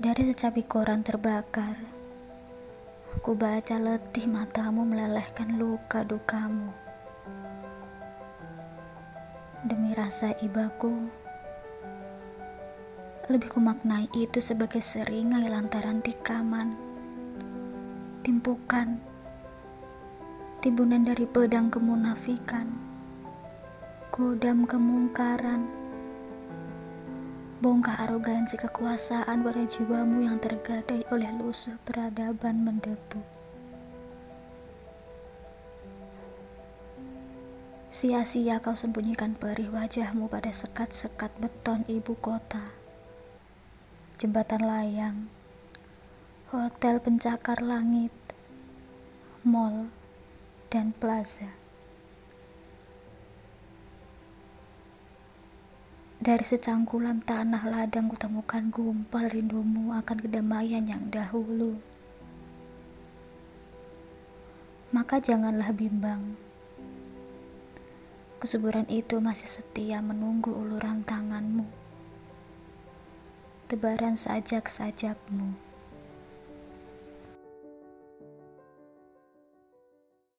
Dari secapik koran terbakar, ku baca letih matamu melelehkan luka dukamu. Demi rasa ibaku, lebih kumaknai itu sebagai seringai lantaran tikaman, timpukan, timbunan dari pedang kemunafikan, kodam kemungkaran, bongkah arogansi kekuasaan pada jiwamu yang tergadai oleh lusuh peradaban mendebu. Sia-sia kau sembunyikan perih wajahmu pada sekat-sekat beton ibu kota. Jembatan layang, hotel pencakar langit, mall, dan plaza. Dari secangkulan tanah ladang kutemukan gumpal rindumu akan kedamaian yang dahulu. Maka janganlah bimbang Kesuburan itu masih setia menunggu uluran tanganmu. Tebaran sajak-sajakmu